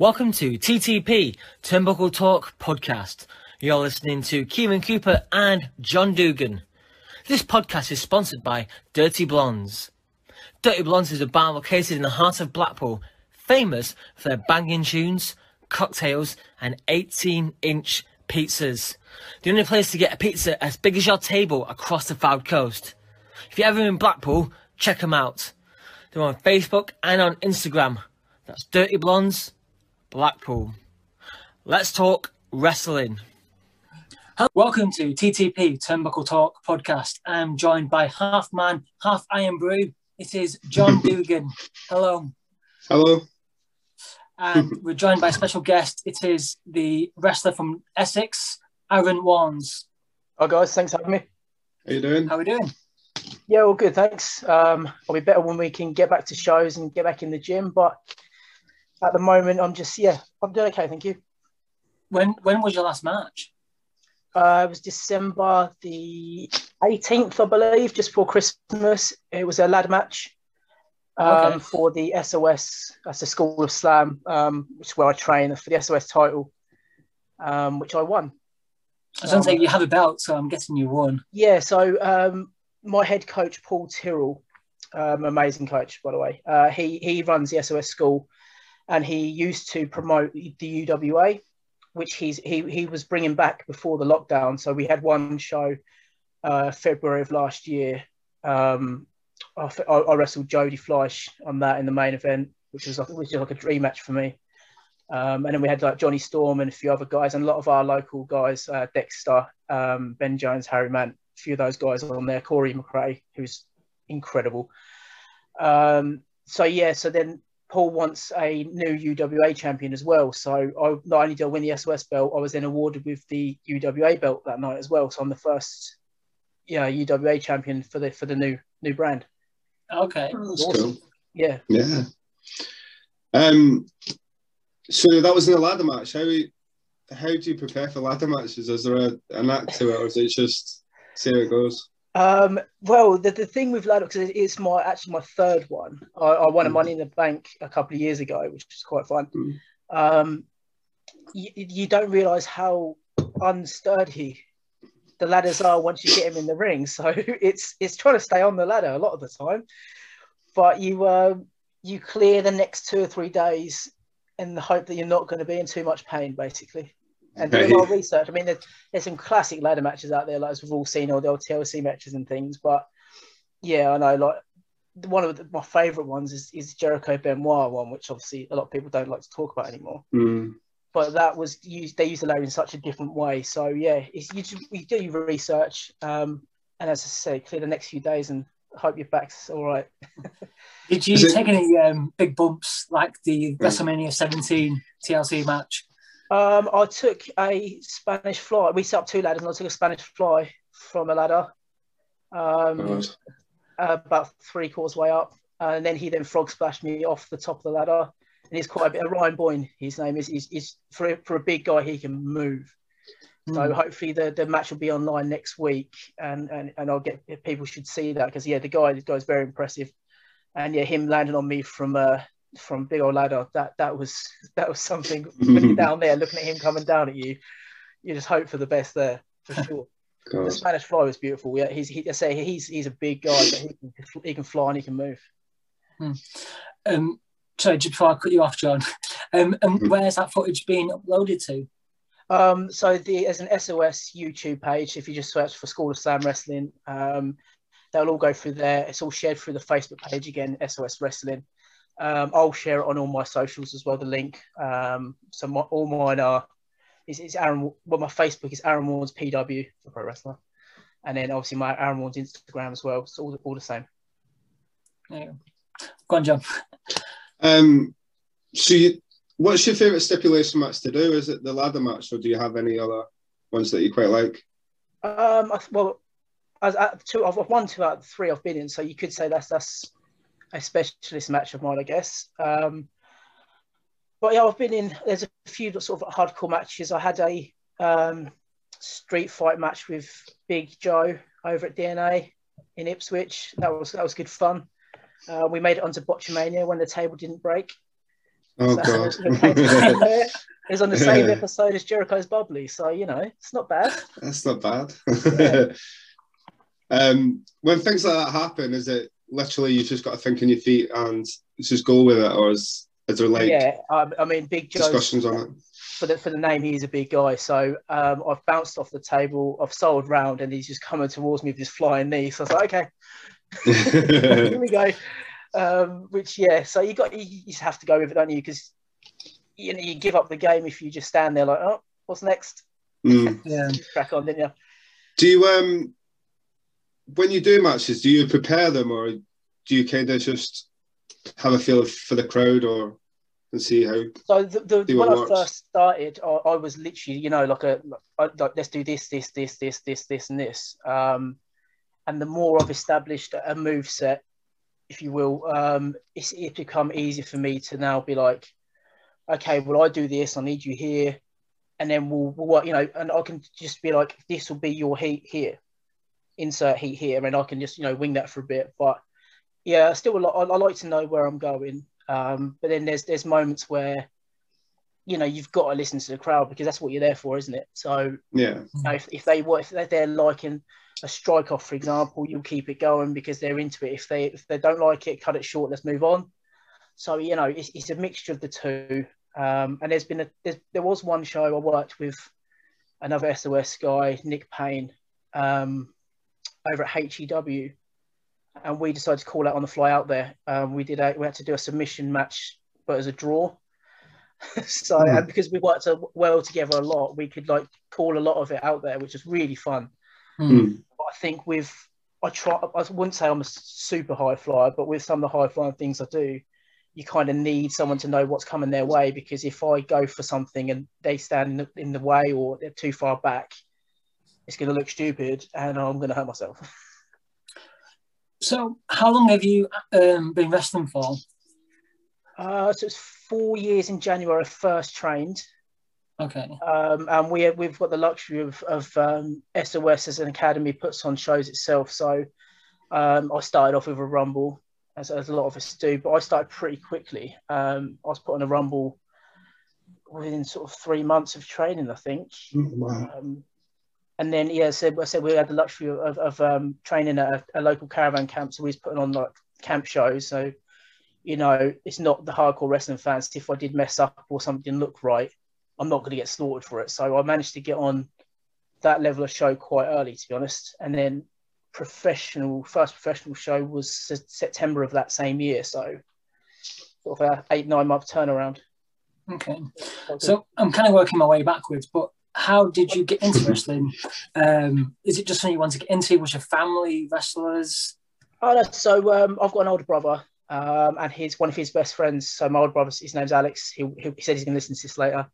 Welcome to TTP Turnbuckle Talk podcast. You're listening to Kieran Cooper and John Dugan. This podcast is sponsored by Dirty Blondes. Dirty Blondes is a bar located in the heart of Blackpool, famous for their banging tunes, cocktails, and 18 inch pizzas. The only place to get a pizza as big as your table across the Fylde Coast. If you're ever in Blackpool, check them out. They're on Facebook and on Instagram. That's Dirty Blondes Blackpool. Let's talk wrestling. Welcome to TTP Turnbuckle Talk podcast. I'm joined by half man, half Irn Bru. It is John Dugan. Hello. Hello. And we're joined by a special guest. It is the wrestler from Essex, Aaron Warnes. Hi guys, thanks for having me. How you doing? How are we doing? Yeah, all good, thanks. Um, I'll be better when we can get back to shows and get back in the gym, but at the moment, I'm just yeah, I'm doing okay, thank you. When when was your last match? Uh, it was December the 18th, I believe, just before Christmas. It was a lad match um, Okay. for the SOS. That's the School of Slam, um, which is where I train for the SOS title, um, which I won. I was going to say you have a belt, so I'm guessing you won. Yeah, so um, my head coach Paul Tyrrell, um, amazing coach by the way. Uh, he he runs the SOS school, and he used to promote the UWA, which he's he he was bringing back before the lockdown. So we had one show, uh, February of last year. Um, I, I wrestled Jody Fleisch on that in the main event, which was like, which was like a dream match for me. Um, and then we had like Johnny Storm and a few other guys, and a lot of our local guys, uh, Dexter, um, Ben Jones, Harry Mant, a few of those guys on there, Corey McRae, who's incredible. Um, so yeah, so then Paul wants a new UWA champion as well. So I not only did I win the SOS belt, I was then awarded with the UWA belt that night as well. So I'm the first, yeah, UWA champion for the for the new new brand. Okay. That's Awesome. cool. Yeah. Yeah. Um. So that was in a ladder match. How how do you prepare for ladder matches? Is there a, an act to it, or is it just see how it goes? Um, well, the, the thing with ladder because it's my actually my third one. I, I won a Mm. Money in the Bank a couple of years ago, which was quite fun. Mm. Um, you, you don't realise how unsturdy the ladders are once you get them in the ring. So it's it's trying to stay on the ladder a lot of the time, but you uh, you clear the next two or three days in the hope that you're not going to be in too much pain, basically. And doing Right. our research, I mean, there's, there's some classic ladder matches out there, like as we've all seen, all the old TLC matches and things. But yeah, I know, like one of the, my favourite ones is, is Jericho Benoit one, which obviously a lot of people don't like to talk about anymore. Mm. But that was used; they used the ladder in such a different way. So yeah, it's, you, just- you do your research, um, and as I say, clear the next few days and hope your back's all right. Did you it- take any um, big bumps like the Mm. WrestleMania 17 TLC match? Um, I took a Spanish fly. We set up two ladders, and I took a Spanish fly from a ladder. Um, God. uh, about three quarters way up, and then he then frog splashed me off the top of the ladder. And he's quite a bit. Of Ryan Boyne, his name is. He's, he's for for a big guy, he can move. So Hmm. hopefully the, the match will be online next week, and and, and I'll get people should see that because yeah, the guy the guy's very impressive, and yeah, him landing on me from uh from big old ladder that that was that was something. when you're down there looking at him coming down at you, you just hope for the best there for sure. The Spanish fly was beautiful. Yeah, he's he, I say he's he's a big guy, but he can, he can fly and he can move. Um, sorry, just before I cut you off, John. Um, and Mhm. where's that footage being uploaded to? Um, so the there's an SOS YouTube page. If you just search for School of Slam Wrestling, um, they'll all go through there. It's all shared through the Facebook page again, SOS Wrestling. Um, I'll share it on all my socials as well. The link. Um, so my, all mine are. Is, is Aaron? Well, my Facebook is Aaron Warnes PW for pro wrestler, and then obviously my Aaron Warnes Instagram as well. It's all all the same. Yeah. Go on, John. Um. So you, what's your favourite stipulation match to do? Is it the ladder match, or do you have any other ones that you quite like? Um, I, well, as at two, I've I've won two out of three I've been in, so you could say that's that's a specialist match of mine, I guess. Um, but yeah, I've been in. There's a few sort of hardcore matches. I had a um, street fight match with Big Joe over at DNA in Ipswich. That was that was good fun. Uh, we made it onto Botchamania when the table didn't break. Oh So, god. it was on the same episode as Jericho's Bubbly, so you know it's not bad. That's not bad. Yeah. um, when things like that happen, is it literally you just got to think on your feet and just go with it, or is is there like yeah, um, I mean, Big Joe discussions on it for the for the name, He's a big guy. So um, I've bounced off the table, I've sold round, and he's just coming towards me with his flying knee. So I was like, okay, here we go. Um, which yeah, so you got you, you just have to go with it, don't you? Because you know you give up the game if you just stand there like, oh, what's next? Mm. Yeah. Just crack on, didn't you? Do you um when you do matches, do you prepare them, or do you kind of just have a feel for the crowd, or and see how? So the, the when I works. first started, I, I was literally, you know, like a like, like let's do this, this, this, this, this, this, and this. Um, and the more I've established a move set, if you will, um, it's it's become easier for me to now be like, okay, well I do this, I need you here, and then we'll, we'll work, you know, and I can just be like, this will be your heat here, insert heat here, and I can just you know wing that for a bit. But yeah, still a lot. I, I like to know where I'm going. Um, but then there's there's moments where you know you've got to listen to the crowd because that's what you're there for, isn't it? So Yeah. you know, if, if they were if they're, they're liking a strike off, for example, you'll keep it going because they're into it. If they if they don't like it, cut it short. Let's move on. So you know, it's, it's a mixture of the two. Um, and there's been a there's, there was one show I worked with another SOS guy, Nick Payne, um, over at HEW, and we decided to call out on the fly out there. Um, we did a, we had to do a submission match, but as a draw. so Hmm. and because we worked a, well together a lot, we could like call a lot of it out there, which was really fun. Mm. But I think with I try I wouldn't say I'm a super high flyer, but with some of the high flying things I do, you kind of need someone to know what's coming their way because if I go for something and they stand in the, in the way or they're too far back, it's going to look stupid and I'm going to hurt myself. So, how long have you um, been wrestling for? Uh, so it's four years in January I first trained. Okay. um, and we we've got the luxury of, of um, SOS as an academy puts on shows itself. So um, I started off with a rumble, as, as a lot of us do, but I started pretty quickly. Um, I was put on a rumble within sort of three months of training, I think. Wow. Um, and then yeah, so I said we had the luxury of, of um, training at a, a local caravan camp, so we was putting on like camp shows. So you know, it's not the hardcore wrestling fans. If I did mess up or something didn't look right, I'm not going to get slaughtered for it. So I managed to get on that level of show quite early, to be honest. And then professional, first professional show was September of that same year. So sort of a eight nine month turnaround. Okay. So, I'm kind of working my way backwards, but how did you get into wrestling? Um, is it just something you want to get into? Was your family wrestlers? Oh, no, so um, I've got an older brother, um, and he's one of his best friends. So my older brother, his name's Alex. He, he, he said he's going to listen to this later.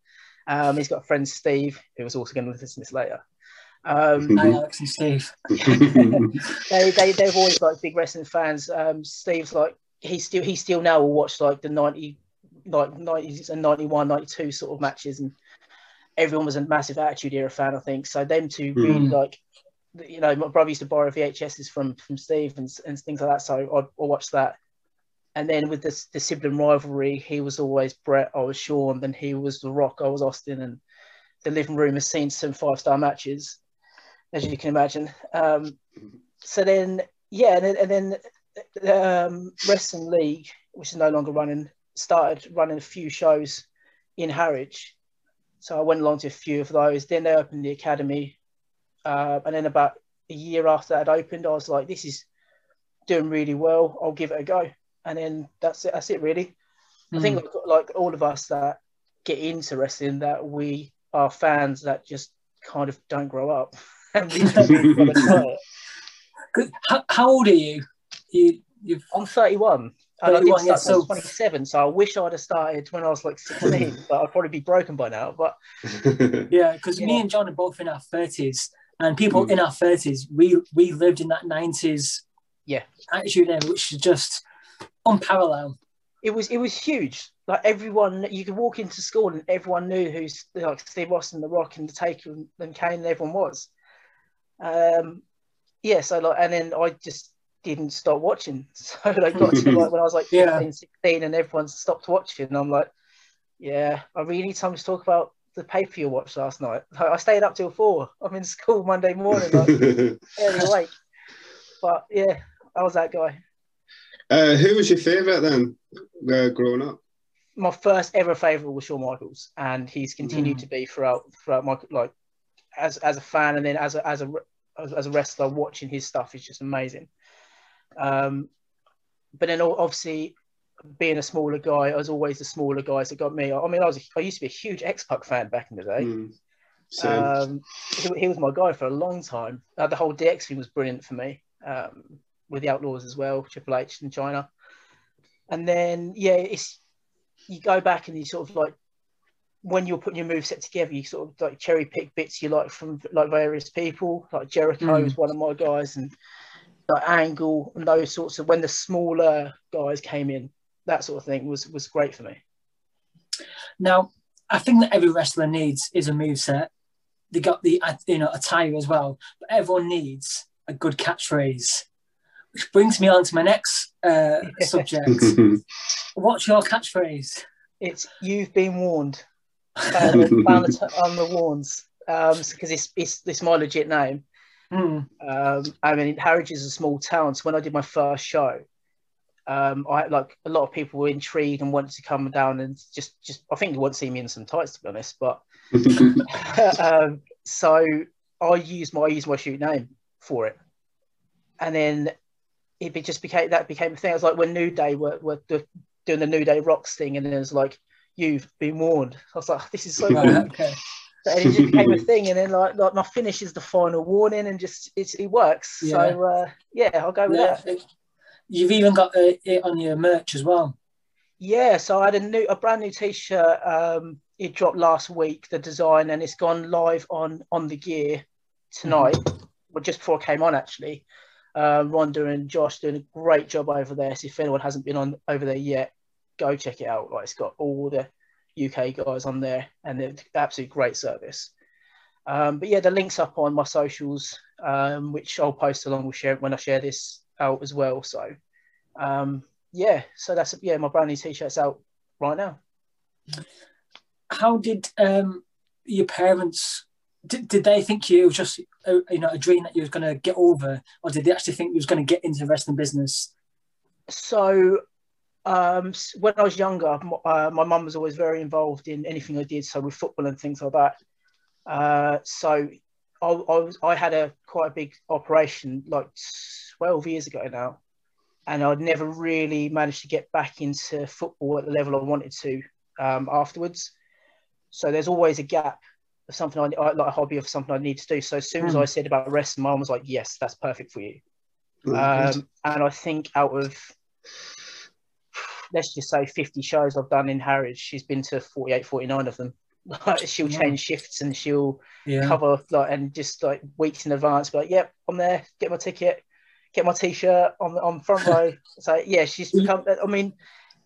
Um, he's got a friend Steve, who was also going to listen to this later. Um, Hi, Alex and Steve. they, they they've always like big wrestling fans. Um, Steve's like he still he still now will watch like the ninety like nineties and 91, 92 sort of matches, and everyone was a massive Attitude Era fan, I think. So them two really Mm. like. You know, my brother used to borrow VHSs from from Steve and, and things like that. So I'd, I'd watch that. And then with this the sibling rivalry, he was always Brett, I was Shawn, then he was The Rock, I was Austin, and the living room has seen some five star matches, as you can imagine. Um, so then, yeah, and then, and then the um, Wrestling League, which is no longer running, started running a few shows in Harwich. So I went along to a few of those. Then they opened the academy, uh, and then about a year after that opened, I was like, "This is doing really well. I'll give it a go." And then that's it. That's it, really. I think like, like all of us that get into wrestling, that we are fans that just kind of don't grow up, and we just really wanna try it. Good. How, how old are you? You you've I'm 31. And I 31, didn't start till I so- 27, so I wish I'd have started when I was like 16, but I'd probably be broken by now. But yeah, because me Yeah. and John are both in our thirties, and people Mm. in our thirties, we we lived in that nineties Yeah. attitude era, which is just unparalleled. it was it was huge. Like everyone, you could walk into school and everyone knew who's like Steve Austin, The Rock, and The Taker, and, and Kane, and everyone was. Um, yeah. So like, and then I just didn't stop watching. So like, got to like when I was like Yeah. 15, 16, and everyone stopped watching. And I'm like, Yeah, I really need time to talk about the pay per view watched last night. I stayed up till four. I'm in school Monday morning, like early awake. But yeah, I was that guy. uh, who was your favourite then, uh, growing up? My first ever favourite was Shawn Michaels, and he's continued Mm. to be throughout throughout my like as as a fan, and then as a as a as, as a wrestler, watching his stuff is just amazing. Um, but then obviously being a smaller guy, I was always the smaller guys that got me. I mean, I was I used to be a huge X Pac fan back in the day. Mm. Um, he, he was my guy for a long time. Uh, the whole DX thing was brilliant for me um, with the Outlaws as well, Triple H in Chyna. And then, yeah, it's you go back and you sort of like when you're putting your move set together, you sort of like cherry pick bits you like from like various people. Like Jericho Mm. was one of my guys, and like Angle and those sorts of when the smaller guys came in, that sort of thing was was great for me. Now, I think that every wrestler needs is a move set. They got the uh, you know attire as well, but everyone needs a good catchphrase. Which brings me on to my next uh, subject. What's your catchphrase? It's you've been warned. found the, the on the warns um because it's, it's it's my legit name Hmm. um i mean harwich is a small town so when i did my first show um i like a lot of people were intrigued and wanted to come down and just just i think they want to see me in some tights to be honest but um so i used my I used my shoot name for it and then it be, just became that became a thing I was like when new day were, were the, doing the new day rocks thing and then it was like you've been warned i was like this is so Right, cool okay. And it just became a thing. And then like, like my finish is the final warning, and just it's, it works. Yeah. So uh, yeah, I'll go with Yeah. that. You've even got uh, it on your merch as well. Yeah, so I had a new, a brand new T-shirt. Um, it dropped last week, the design, and it's gone live on on the gear tonight. Well, just before I came on, actually. Uh, Rhonda and Josh doing a great job over there. So if anyone hasn't been on over there yet, go check it out. Like it's got all the UK guys on there, and they're absolutely great service. Um, but yeah, the links up on my socials, um, which I'll post along with share when I share this out as well. So um, yeah, so that's yeah, my brand new t-shirt's out right now. How did um, your parents? Did, did they think you was just a, you know a dream that you was going to get over, or did they actually think you was going to get into the wrestling business? So um, when I was younger, uh, my mum was always very involved in anything I did, so with football and things like that. Uh, so I, I was I had a quite a big operation like 12 years ago now, and I'd never really managed to get back into football at the level I wanted to um, afterwards. So there's always a gap of something I like a hobby of something I need to do. So as soon as Hmm. I said about wrestling, my mum was like, "Yes, that's perfect for you." Um, and I think out of let's just say 50 shows I've done in Harwich, she's been to 48, 49 of them. Like, she'll Wow. change shifts and she'll Yeah. cover like and just like weeks in advance, be like, yep, I'm there, get my ticket, get my t-shirt on on front row. so yeah, she's become I mean,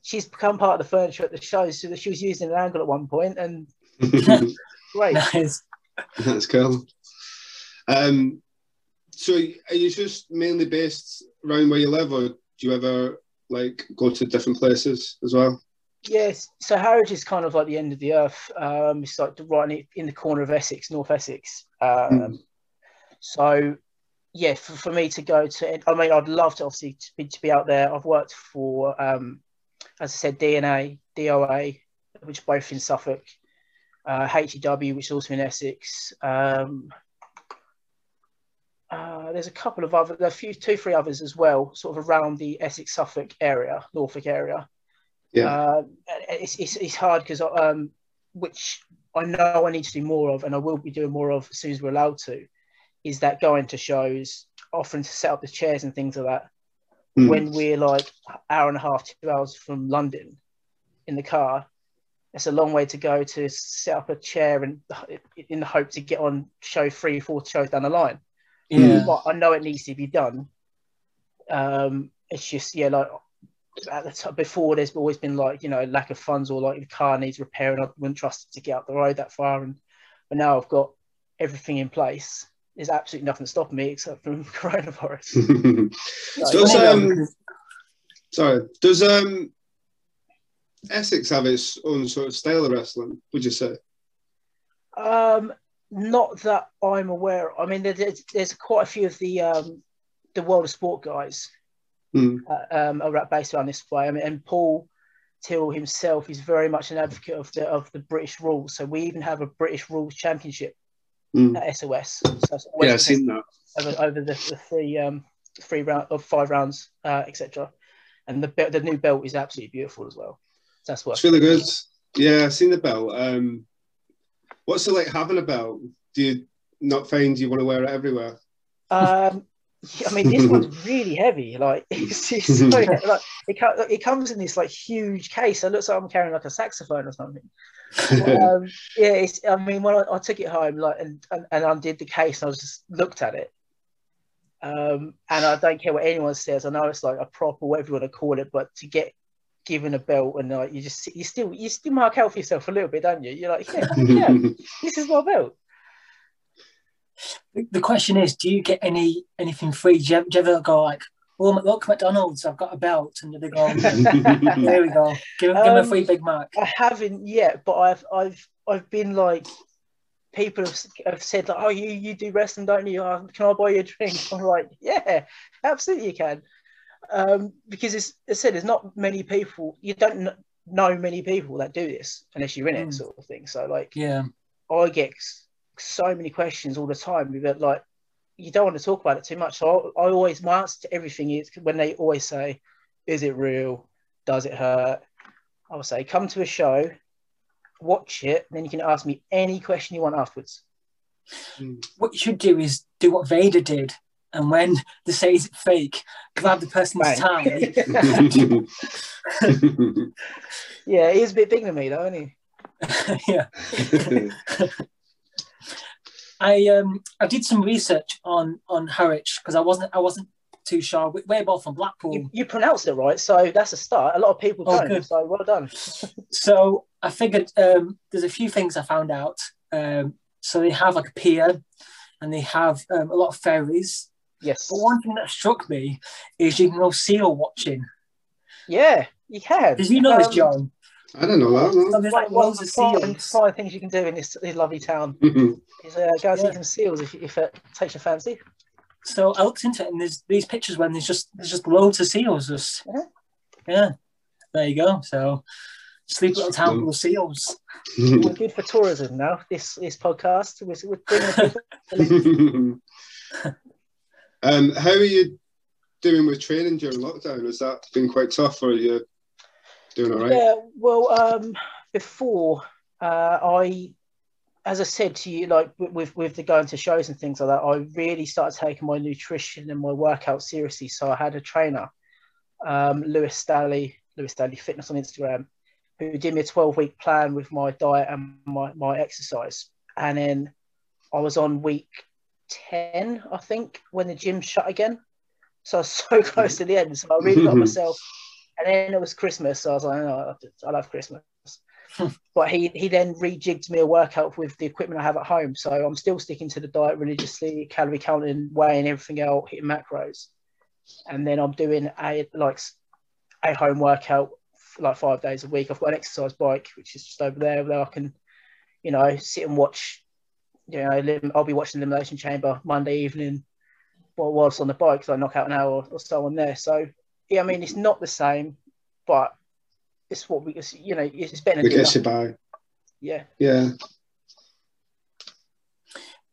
she's become part of the furniture at the shows. So that she was using an angle at one point and great. Nice. That's cool. Um, so are you just mainly based around where you live, or do you ever like go to different places as well? Yes, so Harwich is kind of like the end of the earth. Um, it's like right in, in the corner of Essex, North Essex. Um, Mm. So, yeah, for, for me to go to, I mean, I'd love to obviously to be, to be out there. I've worked for, um, as I said, DNA, DOA, which are both in Suffolk, uh, HEW, which is also in Essex. Um, uh, there's a couple of other, there are a few, two, three others as well, sort of around the Essex, Suffolk area, Norfolk area. Yeah. Uh, it's, it's, it's hard because um, which I know I need to do more of, and I will be doing more of as soon as we're allowed to, is that going to shows, offering to set up the chairs and things like that. Mm. When we're like hour and a half, two hours from London in the car, it's a long way to go to set up a chair and in the hope to get on show three, four shows down the line. Yeah. But I know it needs to be done. Um, it's just yeah, like at the before, there's always been like you know lack of funds or like the car needs repairing. I wouldn't trust it to get up the road that far, and but now I've got everything in place. There's absolutely nothing stopping me except from coronavirus. does um sorry does um Essex have its own sort of style of wrestling? Would you say? Um, not that I'm aware. Of. I mean, there's, there's quite a few of the um, the world of sport guys Hmm. uh, um, are based around this way. I mean, and Paul Tyrrell himself is very much an advocate of the of the British rules. So we even have a British rules championship Hmm. at SOS. So Yeah, I've seen that. over, over the, the three um three round of five rounds, uh, etc. And the be- the new belt is absolutely beautiful as well. So that's what It's really good. Yeah, I've seen the belt. Um, what's it like having a belt? Do you not find you want to wear it everywhere? Um, I mean, this one's really heavy. Like, it's, it's so, like it, it comes in this like huge case. It looks like I'm carrying like a saxophone or something. um, yeah, it's, I mean, when I, I took it home, like, and, and, and undid the case, and I was just looked at it. Um, and I don't care what anyone says. I know it's like a prop or whatever you want to call it, but to get given a belt and like you just you still you still mark out for yourself a little bit, don't you? You're like, yeah, yeah, this is my belt. The- The question is, do you get any anything free? Do you, ever, do you ever go like, "Oh, look, McDonald's, I've got a belt," and they go, "There we go, give, 'em- give 'em a Um, free Big Mac." I haven't yet, but I've I've I've been like people have, have said like, oh you you do wrestling, don't you? Oh, can I buy you a drink? I'm like, yeah, absolutely you can, um, because it's as I said there's not many people you don't know many people that do this unless you're in it Mm. sort of thing. So like Yeah, I get so many questions all the time but like you don't want to talk about it too much. So I, I always my answer to everything is when they always say, "Is it real? Does it hurt?" I will say, "Come to a show, watch it, then you can ask me any question you want afterwards." what you should do is do what Vader did, and when they say it's fake, grab the person's Bang. tie. yeah, he is a bit bigger than me though, isn't he? yeah. I um I did some research on on Harwich because I wasn't I wasn't too sure. We- We're both from Blackpool, You, you pronounced it right, so that's a start. A lot of people Oh, don't, so well done. so I figured um, there's a few things I found out. Um, so they have like a pier, and they have um, a lot of ferries. Yes. But one thing that struck me is you can go seal watching. Yeah, you can. Did you know this, Um, John? I don't know that. So there's Like like one of loads the of seals. fine things you can do in this, this lovely town is uh, go and see Yeah. some seals if, if it takes your fancy. So I looked into it, and there's these pictures when there's just there's just loads of seals. Just Yeah. yeah, there you go. So sleep little town full of seals. We're good for tourism now. This this podcast, we're, we're bringing people. um, how are you doing with training during lockdown? Has that been quite tough, or are you doing all right? Yeah, well, um, before uh, I, as I said to you, like with- with the going to shows and things like that, I really started taking my nutrition and my workout seriously. So I had a trainer, um, Lewis Stanley, Lewis Stanley Fitness on Instagram, who did me a twelve week plan with my diet and my my exercise, and then I was on week ten, I think, when the gym shut again. So I was so close to the end. So I really got mm-hmm. myself and then it was Christmas, so I was like, oh, I love Christmas. but he he then rejigged me a workout with the equipment I have at home. So I'm still sticking to the diet religiously, calorie counting, weighing everything out, hitting macros. And then I'm doing a like a home workout like five days a week. I've got an exercise bike, which is just over there, where I can, you know, sit and watch. You know, I'll be watching Elimination Chamber Monday evening while whilst on the bike, so I knock out an hour or so on there. So yeah, I mean, it's not the same, but it's what we, it's, you know, it's better It than gets you nothing. by. Yeah. Yeah.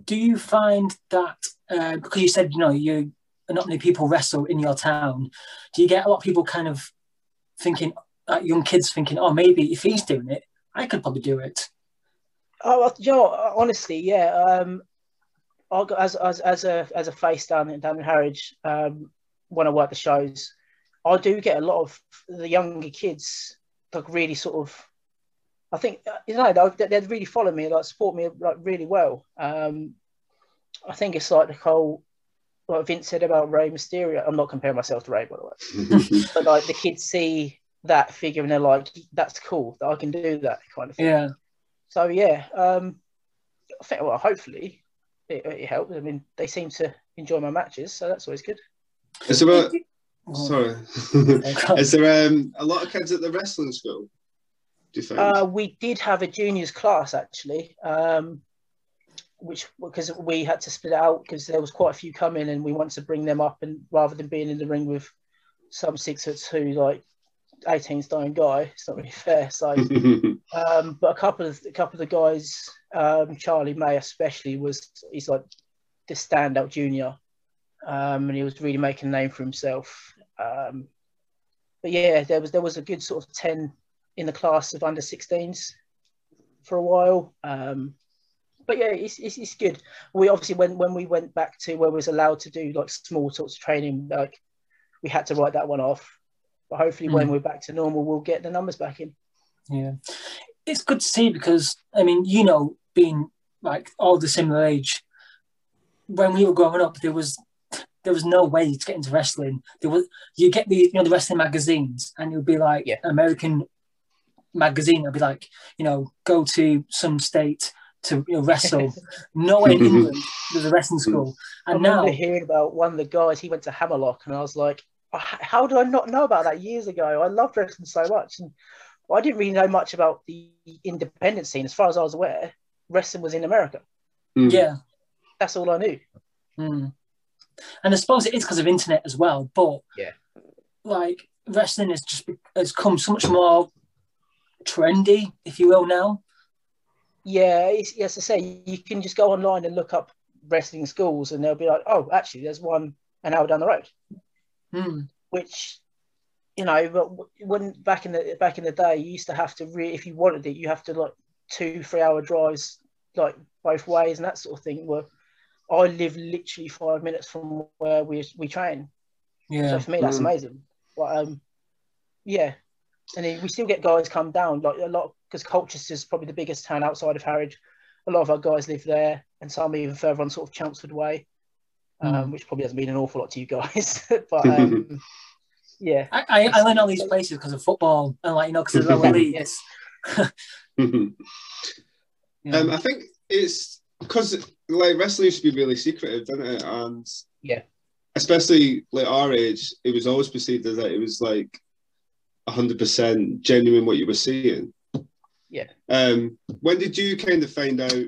Do you find that uh, because you said you know you not many people wrestle in your town? Do you get a lot of people kind of thinking, uh, young kids thinking, oh, maybe if he's doing it, I could probably do it. Oh, well, you know, honestly, yeah. Um, I got as as as a as a face down in down in Harwich, um, when I work the shows, I do get a lot of the younger kids like really sort of. I think uh, you know they they'd really follow me, like support me like really well. Um, I think it's like the whole like Vince said about Rey Mysterio. I'm not comparing myself to Rey, by the way, but like the kids see that figure and they're like, "That's cool that I can do that kind of thing." Yeah. So yeah, um, I think well, hopefully it, it helped. I mean, they seem to enjoy my matches, so that's always good. Is there a, Oh, sorry. Is there um, a lot of kids at the wrestling school? Do you think? Uh, we did have a juniors class actually, um, which because we had to split it out because there was quite a few coming, and we wanted to bring them up, and rather than being in the ring with some six foot two like 18 stone guy, it's not really fair. So, um, but a couple of a couple of the guys, um, Charlie May especially, was he's like the standout junior, um, and he was really making a name for himself. Um, but yeah, there was there was a good sort of 10 in the class of under 16s for a while. Um, but yeah, it's, it's, it's good. We obviously when when we went back to where we was allowed to do like small sorts of training, like we had to write that one off. But hopefully, when Mm. we're back to normal, we'll get the numbers back in. Yeah, it's good to see because I mean, you know, being like all the similar age, when we were growing up, there was there was no way to get into wrestling. There was you get the you know the wrestling magazines, and it would be like Yeah. American magazine. It'd be like you know go to some state to you know, wrestle. Nowhere in England there's a wrestling hmm. school, I and now remember hearing about one of the guys. He went to Hammerlock, and I was like, "Oh, "How did I not know about that years ago? I loved wrestling so much." And I didn't really know much about the independent scene. As far as I was aware, wrestling was in America. Mm. yeah. That's all I knew. Mm. And I suppose it is because of internet as well, but Yeah. like wrestling has just be- has come so much more trendy, if you will, now. Yeah, it's, as I say, you can just go online and look up wrestling schools, and they'll be like, "Oh, actually, there's one an hour down the road." Mm. Which, you know, but when back in the back in the day, you used to have to re- if you wanted it, you have to like two, three hour drives, like both ways, and that sort of thing. Where I live literally five minutes from where we we train, Yeah. so for me that's Mm. amazing. But um, yeah, and then we still get guys come down like a lot because Colchester's probably the biggest town outside of Harwich. A lot of our guys live there, and some even further on sort of Chelmsford way, um, Mm. which probably doesn't mean an awful lot to you guys. but um, yeah, I, I, I learned all these places because of football and like you know because of the lower leagues. um, Yeah. I think it's because like wrestling used to be really secretive, didn't it? And Yeah. especially like our age, it was always perceived as that it was like hundred percent genuine what you were seeing. Yeah. Um, when did you kind of find out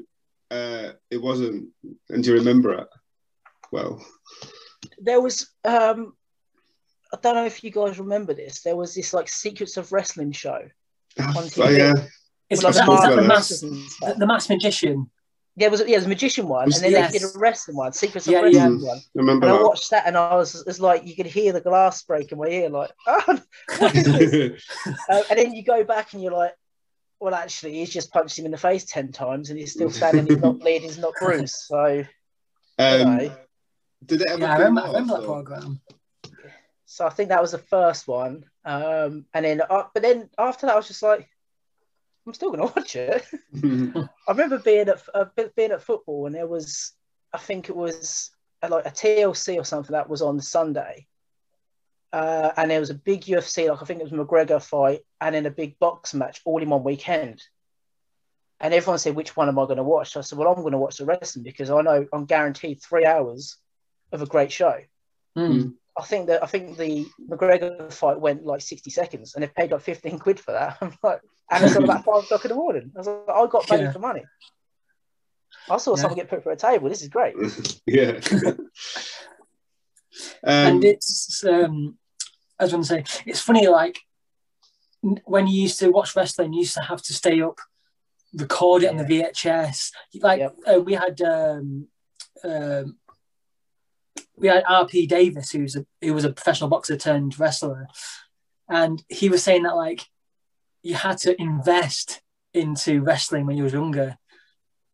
uh, it wasn't? And do you remember it? Well, there was um, I don't know if you guys remember this. There was this like Secrets of Wrestling show. On oh, TV. yeah, Is, with, is like, that the, Marvel. mass, the, stuff. the mass magician? There was yeah, there was a magician one, Was- and then yes. they did a wrestling one, Secrets of Yeah, Wrestling yeah. one. I remember And I watched that, and I was, it's like you could hear the glass break in my ear, like, oh, what is this? uh, and then you go back and you're like, well, actually, he's just punched him in the face ten times, and he's still standing. He's not bleeding. He's not bruised. So, you um, know. did it ever? Yeah, I come remember, I remember that program. So I think that was the first one. Um, and then, uh, but then after that, I was just like, I'm still gonna watch it. I remember being at uh, being at football, and there was, I think it was uh, like a TLC or something that was on Sunday, uh, and there was a big UFC, like I think it was McGregor fight, and then a big box match all in one weekend. And everyone said, "Which one am I going to watch?" So I said, "Well, I'm going to watch the wrestling because I know I'm guaranteed three hours of a great show." Mm. I think that I think the McGregor fight went like 60 seconds, and they paid like 15 quid for that. I'm like, and it's on about five o'clock in the morning. I was like, I got paid Yeah. for money. I saw Yeah. someone get put for a table. This is great. yeah. and um, it's um I was going to say it's funny like when you used to watch wrestling you used to have to stay up record it on the VHS like Yep. uh, we had um, um we had RP Davis who's a who was a professional boxer turned wrestler and he was saying that like you had to invest into wrestling when you was younger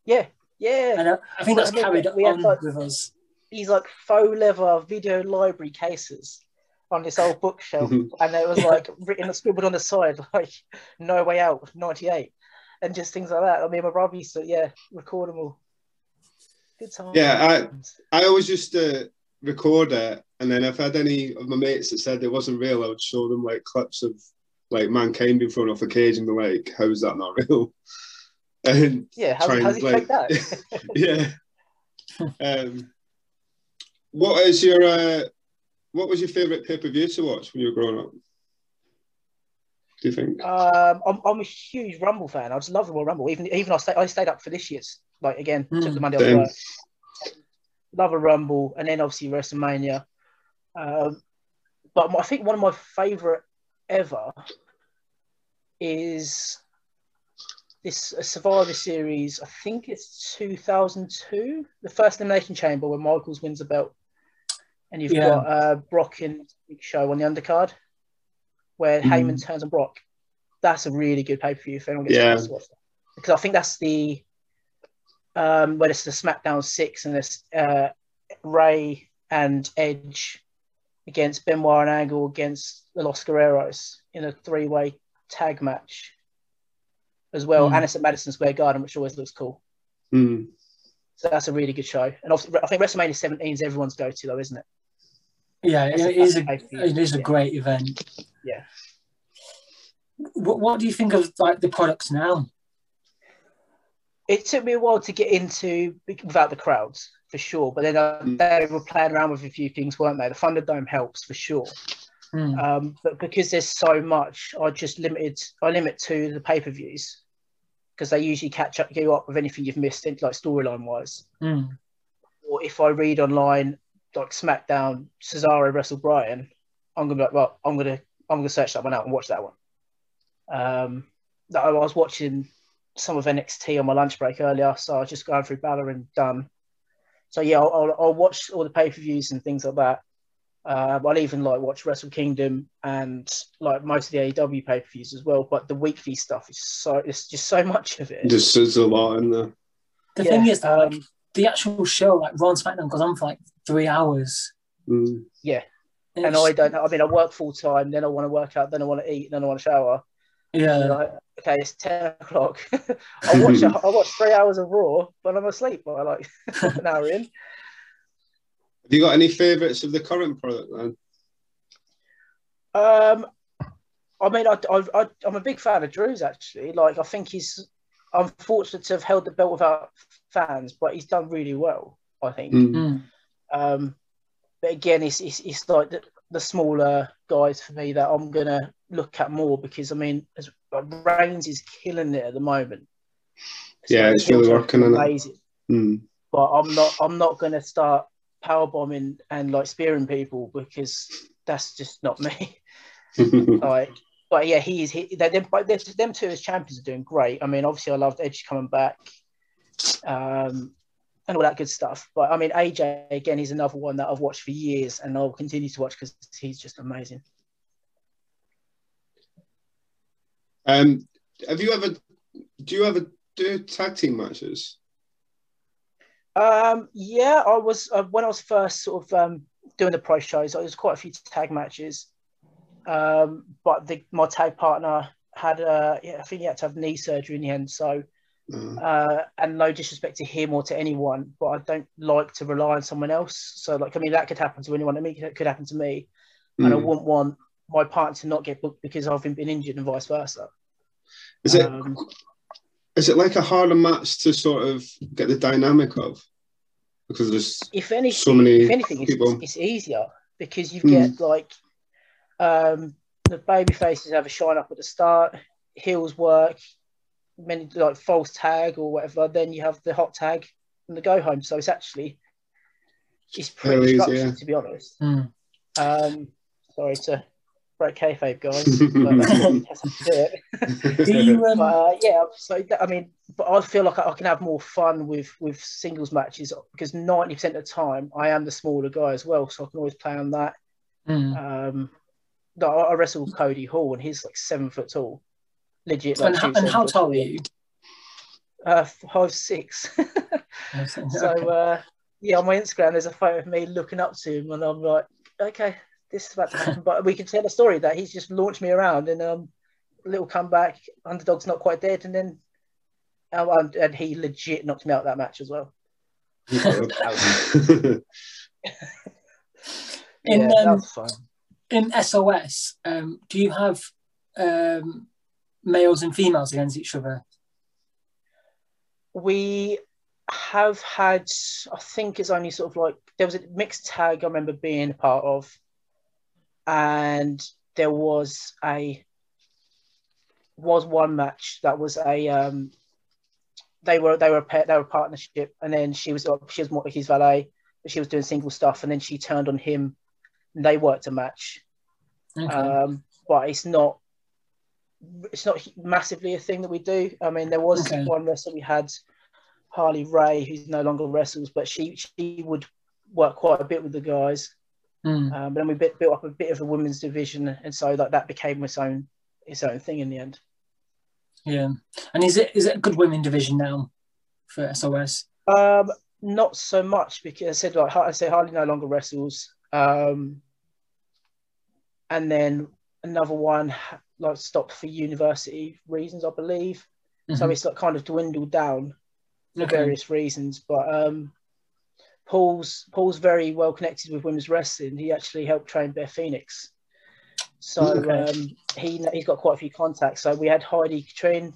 Yeah, yeah. and I, I think that's I remember carried we had, on like- with us These like faux leather video library cases on this old bookshelf, Mhm. and it was like written scribbled on the side like "No Way Out" '98, and just things like that. I mean, my brother used to yeah record them all. Good time. Yeah, I I always used to record it, and then if I had any of my mates that said it wasn't real, I would show them like clips of like mankind being thrown off a cage and be like, "How's that not real?" And yeah. How, try and, how's he like- that? yeah. um, what is your uh, what was your favorite pay per view to watch when you were growing up? Do you think? Um, I'm, I'm a huge Rumble fan. I just love the Royal Rumble. Even even I stayed I stayed up for this year's. Like again, took Mm. the Monday off work. Love a Rumble, and then obviously WrestleMania. Um, but I think one of my favorite ever is this a Survivor Series. I think it's 2002, the first Elimination Chamber where Michaels wins the belt, and you've Yeah. got uh, Brock and Big Show on the undercard, where Mhm. Heyman turns on Brock. That's a really good pay per view if anyone gets Yeah. to watch that. Because I think that's the um, when it's the SmackDown six and it's uh, Rey and Edge against Benoit and Angle against the Los Guerreros in a three way tag match as well. Mm. And it's at Madison Square Garden, which always looks cool. Mm. So that's a really good show. And obviously, I think WrestleMania 17 is everyone's go to, though, isn't it? Yeah, That's it a- is a it is a great event. Yeah. What, what do you think of like the products now? It took me a while to get into without the crowds, for sure. But then uh, Mm. they were playing around with a few things, weren't they? The Thunderdome helps, for sure. Hmm. Um, but because there's so much, I just limited. I limit to the pay per views because they usually catch up you up with anything you've missed, like storyline wise. Hmm. Or if I read online, like SmackDown, Cesaro wrestled Bryan, I'm gonna be like, well, I'm gonna I'm gonna search that one out and watch that one. Um, I was watching some of NXT on my lunch break earlier, so I was just going through Balor and done. So yeah, I'll, I'll, I'll watch all the pay per views and things like that. Uh, I'll even like watch Wrestle Kingdom and like most of the AEW pay per views as well. But the weekly stuff is so it's just so much of it. Just there's a lot in there. The Yeah, thing is that like um, the actual show, like Raw and SmackDown, goes on for like three hours. Mm. and It's- I don't. know. I mean, I work full time, then I want to work out, then I want to eat, then I want to shower. And yeah, like, okay, it's ten o'clock. I watch. a, I watch three hours of Raw, but I'm asleep by like an hour in. Have you got any favourites of the current product then? Um, I mean, I, I, I, I'm a big fan of Drew's actually. Like, I think he's unfortunate to have held the belt without fans, but he's done really well. I think. Mm. Hmm. Um, but again, it's, it's, it's like the, the smaller guys for me that I'm gonna look at more because I mean, as, like, Reigns is killing it at the moment. Yeah, it's really working on it. amazing. Mm. But I'm not. I'm not gonna start power bombing and like spearing people because that's just not me. like, but yeah, he is. He, they, them, but them them two as champions are doing great. I mean, obviously, I loved Edge coming back, um, and all that good stuff. But I mean, AJ again, he's another one that I've watched for years, and I'll continue to watch because he's just amazing. Um, have you ever? Do you ever do tag team matches? Um, yeah, I was uh, when I was first sort of um, doing the pro shows. I was quite a few tag matches, um, but the, my tag partner had uh, yeah, I think he had to have knee surgery in the end. So, Uh, uh, and no disrespect to him or to anyone, but I don't like to rely on someone else. So, like, I mean, that could happen to anyone. I mean, it could happen to me, and I mm. wouldn't want my partner to not get booked because I've been injured and vice versa. Is it Um, is it like a harder match to sort of get the dynamic of? Because there's if anything, so many if anything, people. it's, it's easier because you Mm. get like um, the baby faces have a shine up at the start, heels work, many like false tag or whatever. Then you have the hot tag and the go home. So it's actually it's pretty easy, structured yeah. to be honest. Hmm. Um, sorry to break kayfabe, guys. but that's how to do you, um, uh, yeah, so that, I mean, but I feel like I, I can have more fun with with singles matches because ninety percent of the time I am the smaller guy as well, so I can always play on that. hmm. Um, no, I, I wrestled Cody Hall and he's like seven foot tall, legit. Like and, how, and how tall are you? Uh, five six. so Okay. uh, yeah, on my Instagram there's a photo of me looking up to him, and I'm like, okay, this is about to happen. but we can tell a story that he's just launched me around and um, a little comeback. Underdog's not quite dead, and then um, and, and he legit knocked me out that match as well. In, yeah, um, in SOS, um, do you have um, males and females against each other? We have had, I think it's only sort of like there was a mixed tag I remember being a part of, and there was a was one match that was a um, they were they were a pair, they were a partnership, and then she was she was more his valet, but she was doing single stuff, and then she turned on him, and they worked a match. Okay. Um, but it's not it's not massively a thing that we do. I mean, there was Okay. one wrestler we had, Harley Ray, who's no longer wrestles, but she she would work quite a bit with the guys. Mm. Um, but then we bit, built up a bit of a women's division, and so that that became its own its own thing in the end. Yeah. And is it is it a good women division now for SOS? Um, not so much because I said like I say Harley no longer wrestles. Um, and then another one like stopped for university reasons, I believe. So Mhm. it's like kind of dwindled down for Okay. various reasons. But um, Paul's Paul's very well connected with women's wrestling. He actually helped train Beth Phoenix. So Okay. um, he he's got quite a few contacts. So we had Heidi Katrina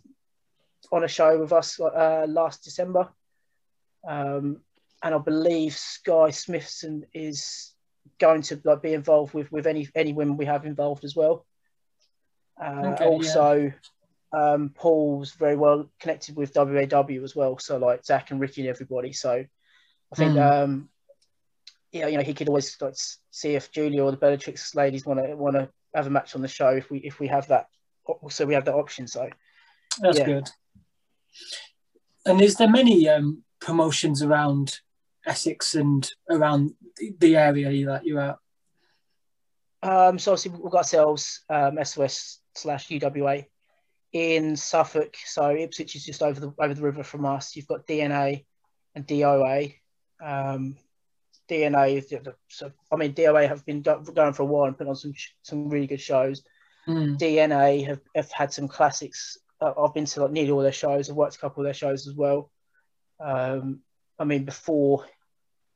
on a show with us uh, last December, um, and I believe Skye Smitson is going to like be involved with with any any women we have involved as well. Uh, Okay, yeah. also, um, Paul's very well connected with WAW as well. So like Zach and Ricky and everybody. So I think Mm. um, yeah, you know, he could always like see if Julia or the Bellatrix ladies want to want to have a match on the show if we if we have that. So we have that option. So That's Yeah. good. And is there many um, promotions around Essex and around the- the area that you're at? Um, so obviously we've got ourselves um, SOS slash UWA in Suffolk. So Ipswich is just over the over the river from us. You've got DNA and DOA. Um, DNA, is the- the- so I mean DOA have been go- going for a while and putting on some sh- some really good shows. Mm. DNA have, have had some classics. Uh, I've been to like nearly all their shows. I've worked a couple of their shows as well. Um, I mean, before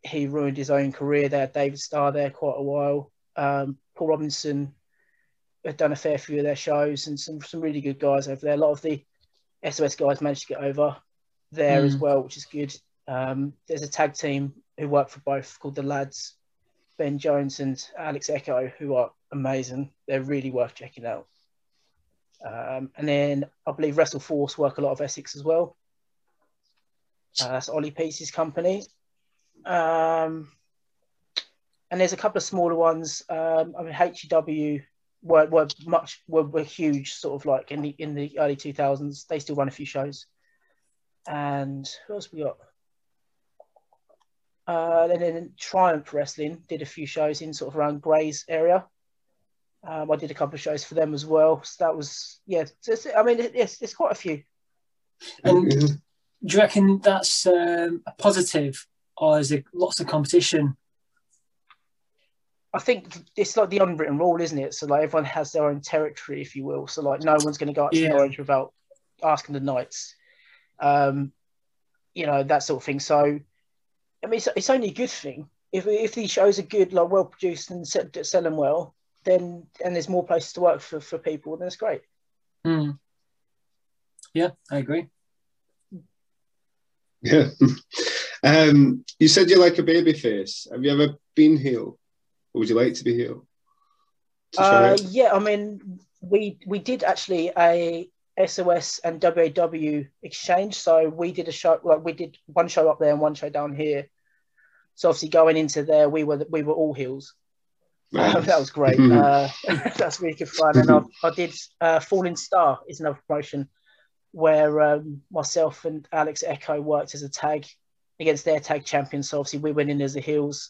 he ruined his own career, there David Starr there quite a while. Um, Paul Robinson had done a fair few of their shows, and some some really good guys over there. A lot of the SOS guys managed to get over there as Mm. well, which is good. Um, there's a tag team who work for both called the Lads, Ben Jones and Alex Echo, who are amazing. They're really worth checking out. Um, and then I believe Wrestle Force work a lot of Essex as well. Uh, that's Ollie Pieces company. Um, and there's a couple of smaller ones. Um, I mean, HEW were, were much were, were huge, sort of like in the in the early 2000s. They still run a few shows. And who else we got? Uh, and then Triumph Wrestling did a few shows in sort of around Grays area. Um, I did a couple of shows for them as well. So that was yeah. so it's- I mean, it- it's it's quite a few. And Yeah. do you reckon that's um, a positive, or is it lots of competition? I think it's like the unwritten rule, isn't it? So like everyone has their own territory, if you will. So like no one's going to go up to Yeah. the Orange without asking the Knights, um, you know that sort of thing. So I mean, it's, it's only a good thing if if these shows are good, like well produced and se- selling well, then and there's more places to work for for people, then it's great. Mm. Yeah, I agree. Yeah. um, you said you like a baby face. Have you ever been heel? Or would you like to be heel? To Uh, yeah, I mean, we we did actually a SOS and WAW exchange. So we did a show, like we did one show up there and one show down here. So obviously going into there, we were we were all heels. Um, that was great. uh, that's really good fun. And I, I did uh, Falling Star is another promotion where um, myself and Alex Echo worked as a tag against their tag champions. So obviously we went in as the heels.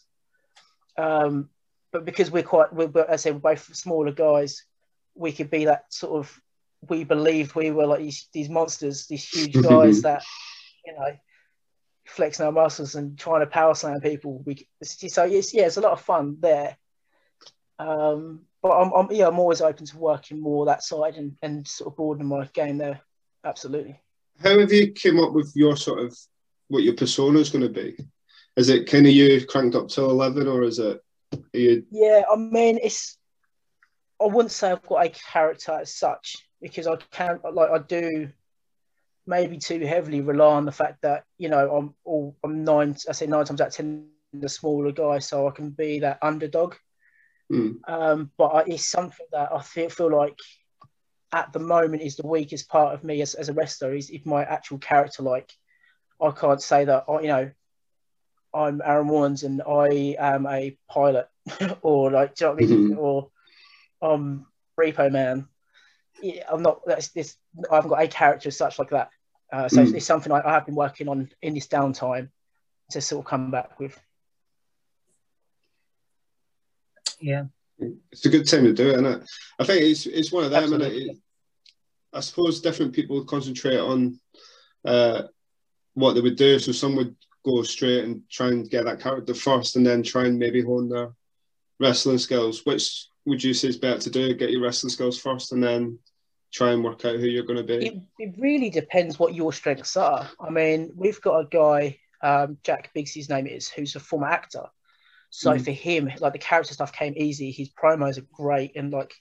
Um, but because we're quite, we're, as I say, we're both smaller guys, we could be that sort of. We believed we were like these, these monsters, these huge guys that, you know, flexing our muscles and trying to power slam people. We so it's yeah, it's a lot of fun there. Um, but I'm, I'm yeah, I'm always open to working more that side and, and sort of broadening my game there. Absolutely. How have you came up with your sort of what your persona is going to be? Is it kind of you cranked up to eleven, or is it are you? Yeah, I mean, it's. I wouldn't say I've got a character as such because I can't like I do maybe too heavily rely on the fact that you know I'm all I'm nine I say nine times out of ten the smaller guy, so I can be that underdog. Hmm. Um, but I, it's something that I feel feel like at the moment is the weakest part of me as, as a wrestler is if my actual character like I can't say that I you know I'm Aaron Warnes and I am a pilot or like do you know what I mean Mhm. or um Repo Man yeah, I'm not that's this I haven't got a character as such like that uh, so Mm. it's something I, I have been working on in this downtime to sort of come back with Yeah. It's a good time to do it, isn't it? I think it's it's one of them, and it, I suppose different people concentrate on uh, what they would do. So some would go straight and try and get that character first, and then try and maybe hone their wrestling skills. Which would you say is better to do? Get your wrestling skills first, and then try and work out who you're going to be. it, it really depends what your strengths are. I mean, we've got a guy, um, Jack Biggs, his name is, who's a former actor. So Mm. for him, like the character stuff came easy. His promos are great, and like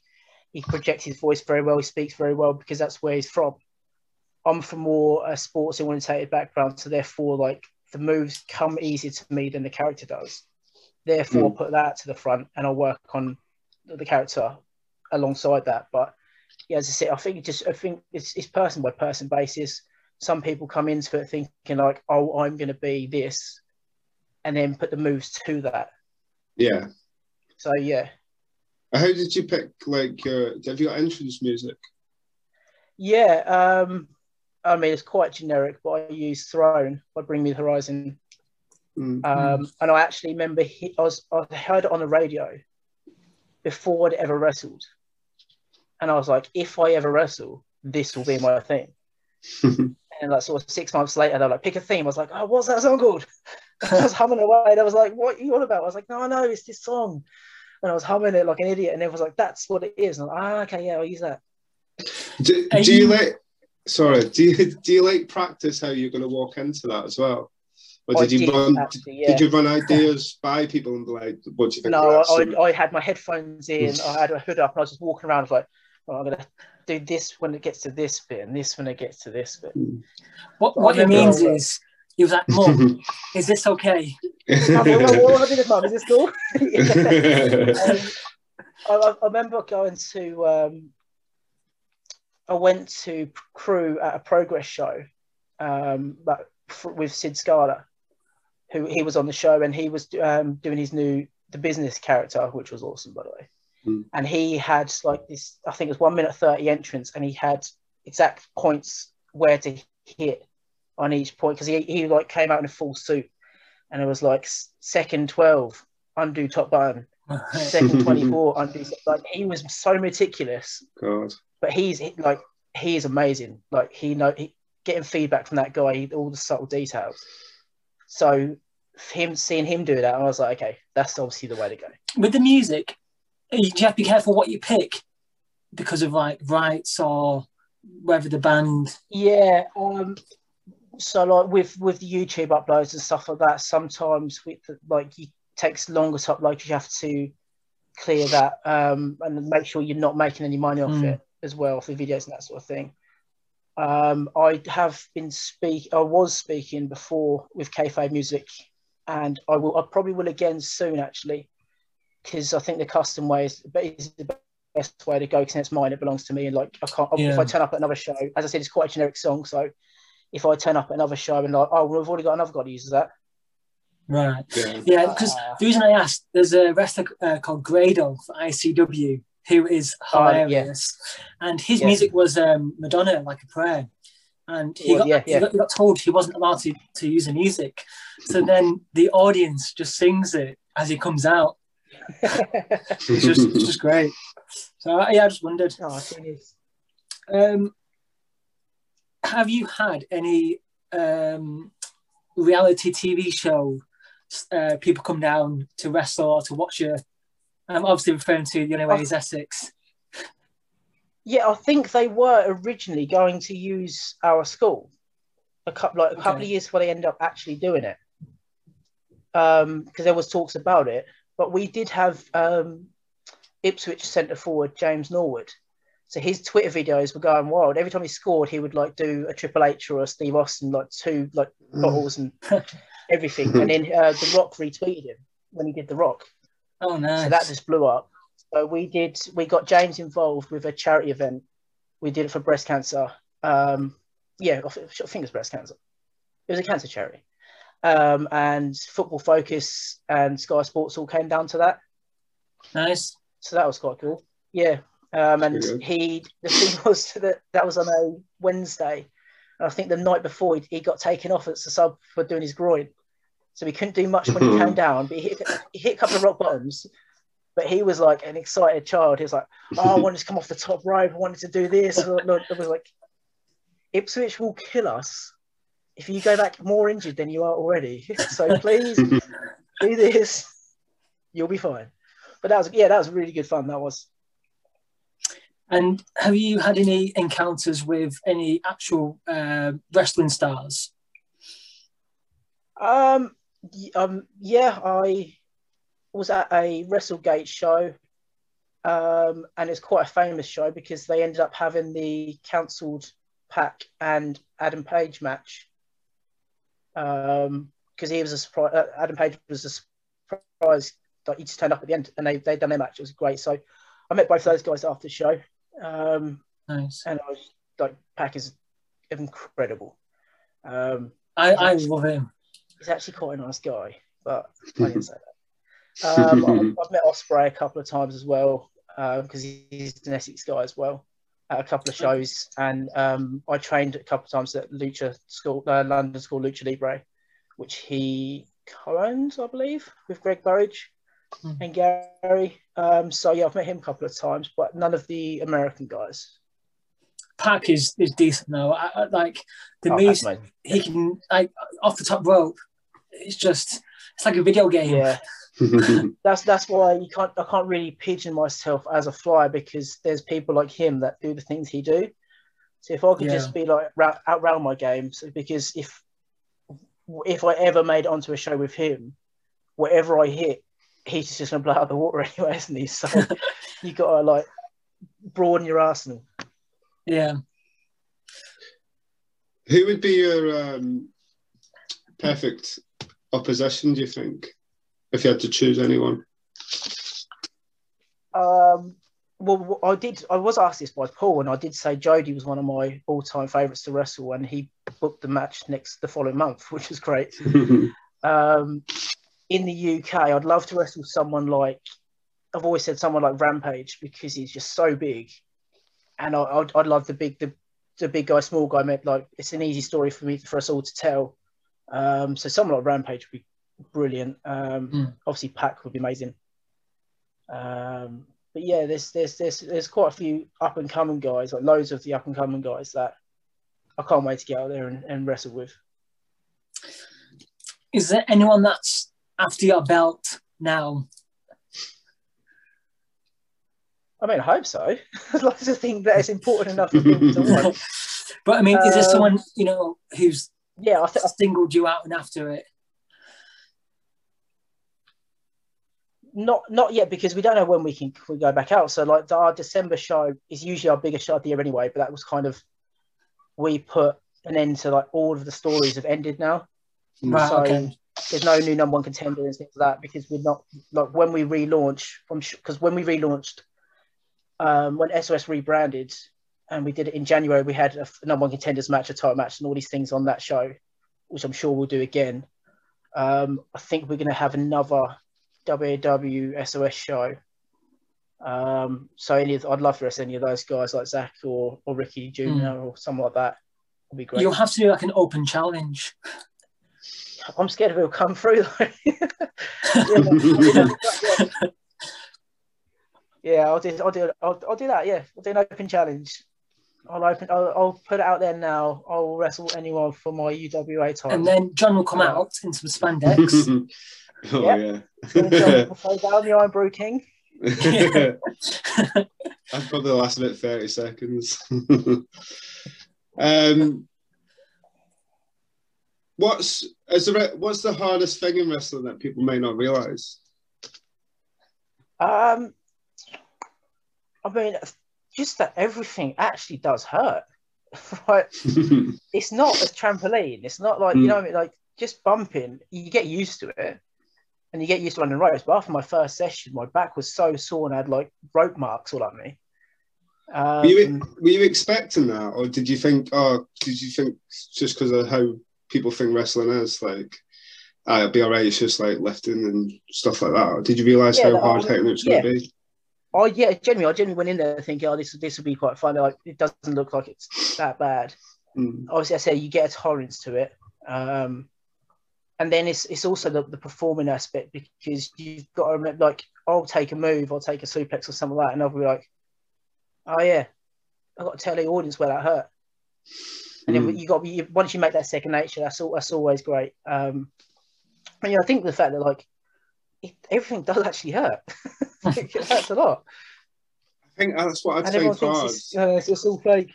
he projects his voice very well. He speaks very well because that's where he's from. I'm from more a sports orientated background, so therefore, like the moves come easier to me than the character does. Therefore, I'll put that to the front, and I'll work on the character alongside that. But yeah, as I said, I think it just I think it's it's person by person basis. Some people come into it thinking like, oh, I'm going to be this, and then put the moves to that. Yeah. So yeah, How did you pick like your? Have you got entrance music? yeah. Um, I mean, it's quite generic, but I use Throne by Bring Me the Horizon. Mm. Um, and I actually remember he, I was I heard it on the radio before I'd ever wrestled, and I was like, if I ever wrestle, this will be my thing. And like sort of six months later, they're like, pick a theme. I was like, oh, what's that song called? I was humming away, and I was like, what are you on about? I was like, no, no, it's this song. And I was humming it like an idiot, and everyone was like, that's what it is. And I'm like, ah, okay, yeah, I'll use that. do, do you you- like? Sorry, do you do you like practice how you're going to walk into that as well? Or I did you did, run? actually, yeah. Did you run ideas by people and be like, what do you think? No. I, I, I had my headphones in, I had a hood up, and I was just walking around. I was like, well, I'm gonna do this when it gets to this bit, and this when it gets to this bit. What what I he remember- means is he was like, Mum, is this okay? What, what, what have I did, Mum? Is this cool? Um, I, I I remember going to. Um, I went to crew at a progress show, um, but f- with Sid Scala, who he was on the show, and he was um, doing his new the business character, which was awesome, by the way. Hmm. And he had like this, I think it was one minute thirty entrance, and he had exact points where to hit on each point because he he like came out in a full suit, and it was like second twelve undo top button, second 24 undo like he was so meticulous. God. but he's like he is amazing. Like he know he, getting feedback from that guy all the subtle details. So him seeing him do that i was like okay that's obviously the way to go. With the music, you have to be careful what you pick because of like rights or whether the band. yeah um so like with with youtube uploads and stuff like that sometimes with the, like you takes longer to upload you have to clear that um and make sure you're not making any money off Mm. it as well for videos and that sort of thing um i have been speak i was speaking before with kayfabe music and i will i probably will again soon actually because i think the custom way is, is the best way to go because it's mine it belongs to me and like i can't if i turn up at another show as i said it's quite a generic song so if i turn up at another show and like oh well, we've already got another guy that uses that Right. Yeah. Yeah, because Ah. the reason I asked, there's a wrestler uh, called Grado for ICW who is Oh, yeah. hilarious, and his Yeah. music was um, Madonna, like a prayer, and he, Well, got, yeah, he got he got told he wasn't allowed to, to use the music, so then the audience just sings it as he comes out. It's just it's just great. So uh, yeah, I just wondered, oh, I think it's- um, have you had any um, reality TV show uh, people come down to wrestle or to watch you? I'm obviously referring to the only way is Essex. Yeah, I think they were originally going to use our school a couple like a couple Okay. of years before they ended up actually doing it. Um, because there was talks about it, but we did have um Ipswich centre forward James Norwood. So his Twitter videos were going wild. Every time he scored, he would like do a Triple H or a Steve Austin, like two like bottles and everything. and then uh, The Rock retweeted him when he did The Rock. Oh, nice. So that just blew up. So we did. We got James involved with a charity event we did it for breast cancer. Um, yeah, I think it was breast cancer. It was a cancer charity. Um, and Football Focus and Sky Sports all came down to that. Nice. So that was quite cool. Yeah. Um, and Pretty good. he, the thing was that that was on a Wednesday. And I think the night before he, he got taken off as a sub for doing his groin. So he couldn't do much when he came down, but he hit, he hit a couple of rock bottoms. But he was like an excited child. He was like, Oh, I wanted to come off the top rope. I wanted to do this. It was like, Ipswich will kill us if you go back more injured than you are already. So please do this. You'll be fine. But that was, yeah, that was really good fun. That was. And have you had any encounters with any actual uh, wrestling stars? Um, um, yeah, I was at a WrestleGate show, um, and it's quite a famous show because they ended up having the cancelled Pac and Adam Page match. Um, because he was a surprise. Uh, Adam Page was a surprise. Like he just turned up at the end, and they they done their match. It was great. So I met both those guys after the show, um, Nice. and I was like, Pac is incredible. Um, I, I love him. he's actually quite a nice guy, but I didn't say that. Um, I've, I've met Ospreay a couple of times as well because he's an Essex guy as well at a couple of shows, and um, I trained a couple of times at Lucha School, uh, London School Lucha Libre, which he co-owns, I believe, with Greg Burridge Mhm. and Gary. Um, so yeah, I've met him a couple of times, but none of the American guys. Pac is, is decent though. I, I, like the Oh, moves he can like off the top rope. It's just it's like a video game. Yeah. that's that's why you can't I can't really pigeon myself as a flyer because there's people like him that do the things he do. So if I could Yeah. just be like ra- outround my games because if if I ever made it onto a show with him, whatever I hit, he's just gonna blow out the water anyway, isn't he? So you gotta like broaden your arsenal. Yeah. Who would be your um, perfect opposition, do you think, if you had to choose anyone? Um, well, I did. I was asked this by Paul, and I did say Jody was one of my all-time favourites to wrestle, and he booked the match next the following month, which was great. Um, in the UK, I'd love to wrestle someone like I've always said someone like Rampage because he's just so big, and I, I'd, I'd love the big the, the big guy, small guy. Like it's an easy story for me for us all to tell. Um, so someone like Rampage would be brilliant. Um, Mm. Obviously, Pac would be amazing. Um, but yeah, there's there's there's there's quite a few up and coming guys, like loads of the up and coming guys that I can't wait to get out there and, and wrestle with. Is there anyone that's after your belt now? I mean, I hope so. I'd like to think that it's important enough for people to want. But I mean, is there Um, someone you know who's Yeah, I think singled you out and after it? Not not yet because we don't know when we can we go back out. So like our December show is usually our biggest show of the year anyway, but that was kind of we put an end to like all of the stories have ended now. Right. so okay. there's no new number one contender and things like that because we're not like when we relaunch from because when we relaunched um when SOS rebranded and we did it in January we had a number one contenders match a title match and all these things on that show which I'm sure we'll do again um I think we're going to have another WW SOS show um so any of, I'd love to wrestle any of those guys like Zach or or Ricky Jr. or someone like that would be great You'll have to do like an open challenge. I'm scared if it'll come through though. yeah, yeah, I'll do. I'll do. I'll, I'll do that. Yeah, I'll do an open challenge. I'll open. I'll, I'll put it out there now. I'll wrestle anyone for my UWA title. And then John will come out in some spandex. oh Yeah. yeah. Then John will throw down the Iron King. I'd probably the last bit 30 seconds. um, what's is there, what's the hardest thing in wrestling that people may not realize? Um, I mean, just that everything actually does hurt. right? It's not a trampoline. It's not like you Mm. know, I mean? like just bumping. You get used to it, and you get used to running ropes. But after my first session, my back was so sore and I had like rope marks all up me. Um, Were you were you expecting that, or did you think? Oh, did you think just because of how people think wrestling is, like, ah, it'll be alright. It's just like lifting and stuff like that. Or did you realize Yeah, how no, hard I- hitting it's yeah. going to be? I yeah, genuinely, I genuinely went in there thinking, oh, this this will be quite fun. Like, it doesn't look like it's that bad. Mm. Obviously, I say you get a tolerance to it, um, and then it's it's also the, the performing aspect because you've got to remember, like, I'll take a move, I'll take a suplex or something like that, and I'll be like, oh yeah, I've got to tell the audience where that hurt. And then Mm. you got you, once you make that second nature, that's all, that's always great. Um, and you know, I think the fact that like it, everything does actually hurt. it hurts a lot. I think that's what I'd and everyone thinks it's, uh, it's all fake.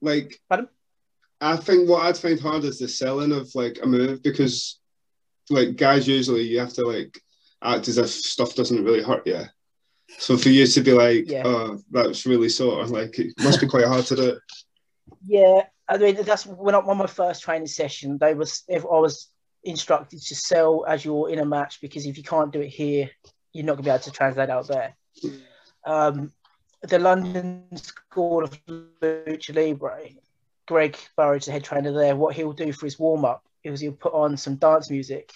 Like, Pardon? I think what I'd find hard is the selling of like a move because, like, guys usually you have to like act as if stuff doesn't really hurt you. So for you to be like, Yeah. oh, that's really sort of like it must be quite hard to do. Yeah, I mean that's when I on my first training session. They was if I was instructed to sell as you're in a match because if you can't do it here, you're not gonna be able to translate out there. Um, the London School of Lucha Libre, Greg Burridge, the head trainer there, what he'll do for his warm up is he'll put on some dance music.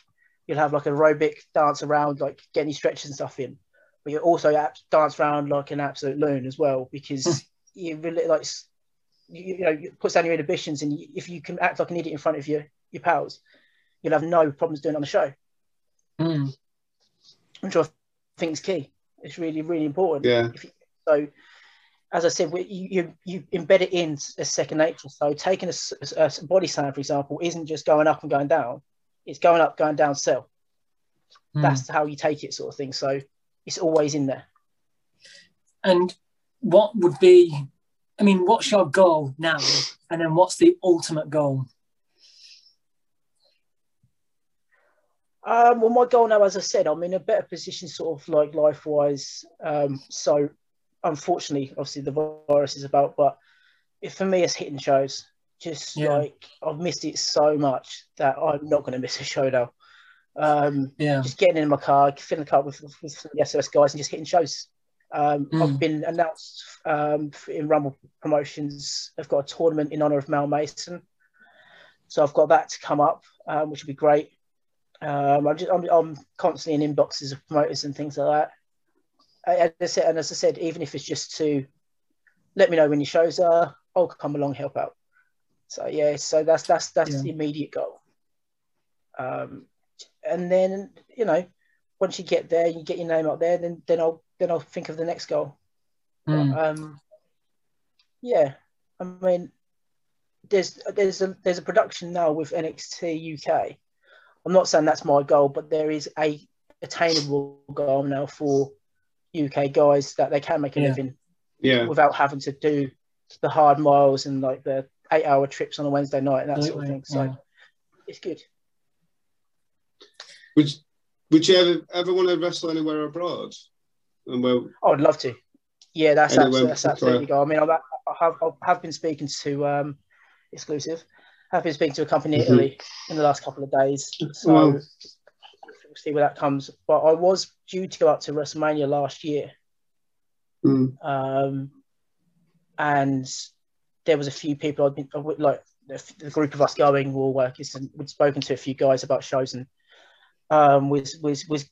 You'll have like aerobic dance around, like getting your stretches and stuff in, but you also dance around like an absolute loon as well because you really like you, you know it puts down your inhibitions and you, if you can act like an idiot in front of your your pals, you'll have no problems doing it on the show. Mm. Which I think is key. It's really really important. Yeah. You, so, as I said, we, you, you embed it in as second nature. So taking a body slam, for example, isn't just going up and going down. It's going up, going down, cell. Mm. That's how you take it, sort of thing. So it's always in there. And what would be, I mean, what's your goal now? And then what's the ultimate goal? Um, well, my goal now, as I said, I'm in a better position, sort of like life wise. Um, so, unfortunately, obviously, the virus is about, but for me, it's hitting shows. Just Yeah. like I've missed it so much that I'm not going to miss a show now. Um, Yeah. just getting in my car, filling the car with, with the SOS guys, and just hitting shows. Um, Mm. I've been announced um, in Rumble Promotions. I've got a tournament in honor of Mal Mason, so I've got that to come up, um, which will be great. Um, I'm just I'm, I'm constantly in inboxes of promoters and things like that. I- As I said, and as I said, even if it's just to let me know when your shows are, I'll come along help out. So yeah, so that's that's that's Yeah. the immediate goal. Um, and then you know, once you get there, you get your name up there, then then I'll then I'll think of the next goal. Mm. Um, yeah, I mean, there's there's a there's a production now with NXT UK. I'm not saying that's my goal, but there is a attainable goal now for UK guys that they can make a Yeah. living Yeah. without having to do the hard miles and like the eight hour trips on a Wednesday night and that sort of thing. So Yeah. it's good. Would Would you ever ever want to wrestle anywhere abroad? And well, I would love to. Yeah, that's Anyway, absolutely, that's sorry. absolutely go. I mean, I've, I have I have been speaking to um, exclusive. I've been speaking to a company in Mhm. Italy in the last couple of days, so Wow. We'll see where that comes. But I was due to go up to WrestleMania last year, mm, um, and there was a few people I'd been like the, the group of us going were workers and we'd spoken to a few guys about shows and um, was was was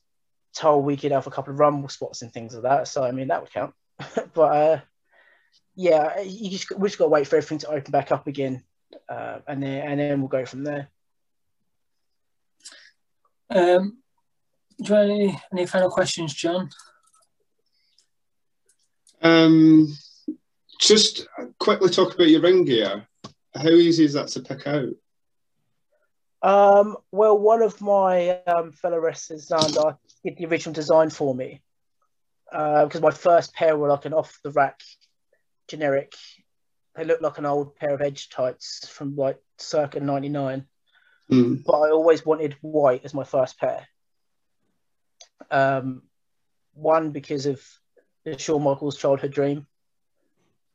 told we could have a couple of rumble spots and things like that. So I mean that would count. but uh, yeah, you just we just got to wait for everything to open back up again, uh, and then and then we'll go from there. Um, do you have any, any final questions, John? um, just quickly talk about your ring gear. How easy is that to pick out? Um, well, one of my um, fellow wrestlers, Xander, did the original design for me because my first pair were like an off the rack generic. They looked like an old pair of edge tights from like circa '99, Mm, but I always wanted white as my first pair. Um, one because of Shawn Michaels childhood dream.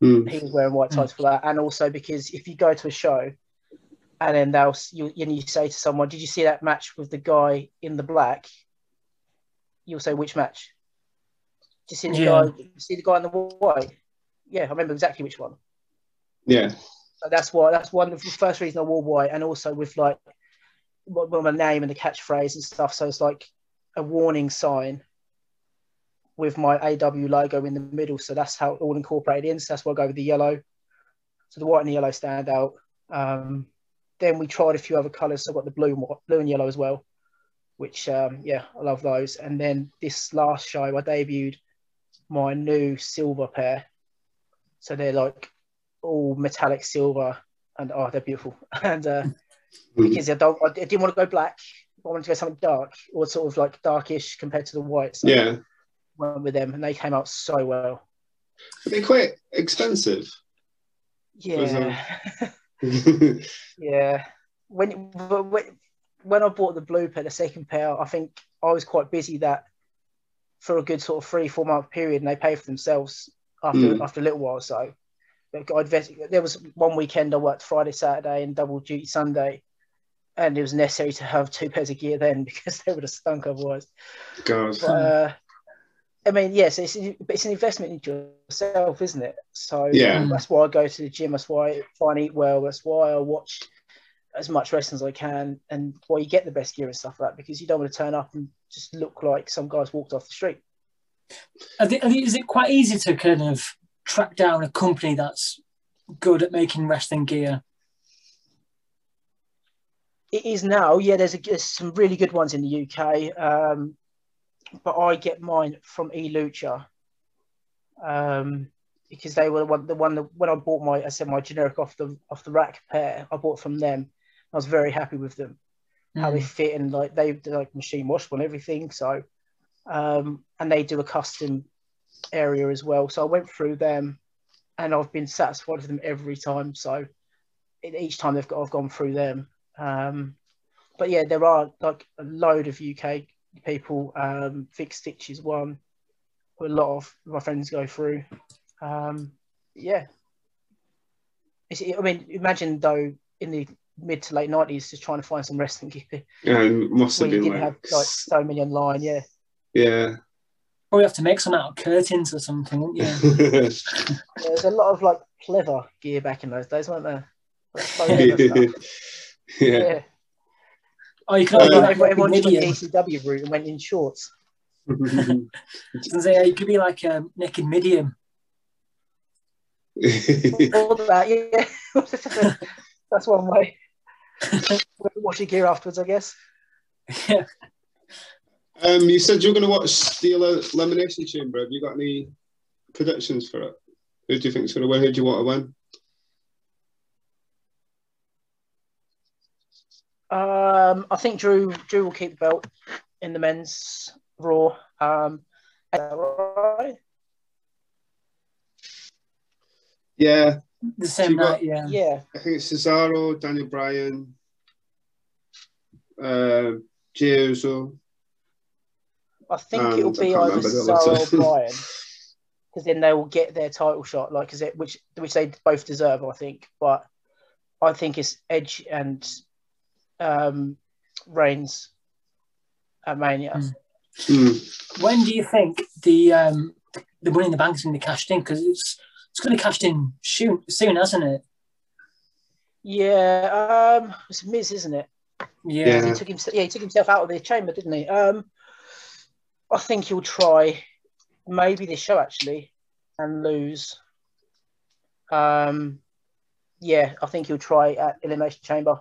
mm, He was wearing white tights for that, and also because if you go to a show and then they'll you and you say to someone, "Did you see that match with the guy in the black?" You'll say, "Which match?" Do you see the Yeah. guy? You see the guy in the white? yeah, I remember exactly which one. Yeah. So that's why that's one of the first reason I wore white, and also with like well, my name and the catchphrase and stuff. So it's like a warning sign with my AW logo in the middle. So that's how it all incorporated in. So that's why I go with the yellow. So the white and the yellow stand out. Um, then we tried a few other colours. So I got the blue, blue and yellow as well, which um, yeah, I love those. And then this last show, I debuted my new silver pair. So they're like all metallic silver, and oh, they're beautiful. And uh, because I don't, I didn't want to go black. I wanted to go something dark or sort of like darkish compared to the whites. So Yeah. went with them, and they came out so well. They're they quite expensive? Yeah, yeah. When when when I bought the blue pair, the second pair, I think I was quite busy that for a good sort of three four month period, and they pay for themselves after Mm. after a little while. So like, I'd there was one weekend I worked Friday, Saturday, and double duty Sunday. And it was necessary to have two pairs of gear then because they would have stunk otherwise. God. But, uh, I mean, yes, it's, it's an investment into yourself, isn't it? So Yeah. that's why I go to the gym. That's why I try and eat well. That's why I watch as much wrestling as I can, and why you get the best gear and stuff like that because you don't want to turn up and just look like some guys walked off the street. I think, is it quite easy to kind of track down a company that's good at making wrestling gear? It is now, yeah. There's, a, there's some really good ones in the UK, um, but I get mine from eLucha um, because they were the one, the one that when I bought my, I said my generic off the off the rack pair, I bought from them. I was very happy with them, how they Mm. fit and like they like machine wash on everything. So, um, and they do a custom area as well. So I went through them, and I've been satisfied with them every time. So, each time they've got, I've gone through them. Um, but yeah, there are like a load of UK people. Um, Vic Stitch is one. who A lot of my friends go through. Um, yeah, it's, I mean, imagine though in the mid to late nineties, just trying to find some wrestling gear Yeah, it must where have you been didn't like, have like so many online. Yeah, yeah. Probably have to make some out of curtains or something, wouldn't you? Yeah, there's a lot of like clever gear back in those days, weren't there? Like, so clever stuff. yeah. Yeah, Oh, you can Uh, also everyone, like everyone naked took the medium. ECW route and went in shorts. I say, you could be like a naked medium. All that, yeah. That's one way. Wash your gear afterwards, I guess. Yeah. Um, you said you were going to watch the Ele- Elimination Chamber. Have you got any predictions for it? Who do you think is going to win? Who do you want to win? Um, I think Drew Drew will keep the belt in the men's Raw. Um, right? Yeah, The same You got- night, yeah. Yeah, I think it's Cesaro, Daniel Bryan, Jey Uso. I think Um, it'll be can't either Cesaro or Bryan, because then they will get their title shot, like is it which which they both deserve, I think. But I think it's Edge and um, Reigns at Mania. Mm. Hmm. When do you think the um, the money in the bank is going to be cashed in? Because it's it's going to be cashed in soon, soon, hasn't it? Yeah, um, it's Miz, isn't it? Yeah. Yeah. He took himself. Yeah, he took himself out of the chamber, didn't he? Um, I think he'll try maybe this show actually and lose. Um, yeah, I think he'll try at Elimination Chamber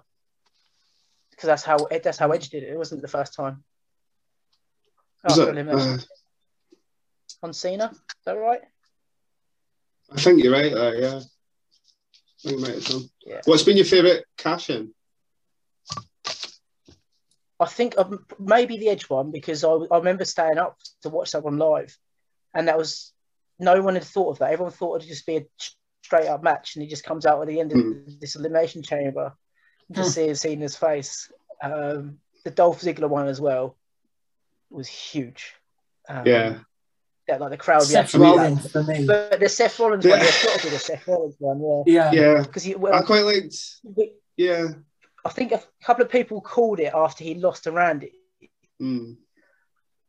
because that's how that's how Edge did it. It wasn't the first time. It, Elimination uh, on Cena, is that right? I think you're right there, yeah. I think you might have done. Yeah. What's been your favourite cash in? I think um, maybe the Edge one because I, I remember staying up to watch that one live, and that was no one had thought of that. Everyone thought it'd just be a straight up match, and he just comes out at the end of Mm. this elimination chamber to Hmm. see Cena's face. Um, the Dolph Ziggler one as well was huge. Um, Yeah. yeah, like the crowd Seth reaction. to that. Rollins for me. But the Seth Rollins one, Yeah. yeah, it's got to be the Seth Rollins one, yeah. Yeah. Yeah. Because I quite liked, we- yeah. I think a couple of people called it after he lost to Randy. Mm.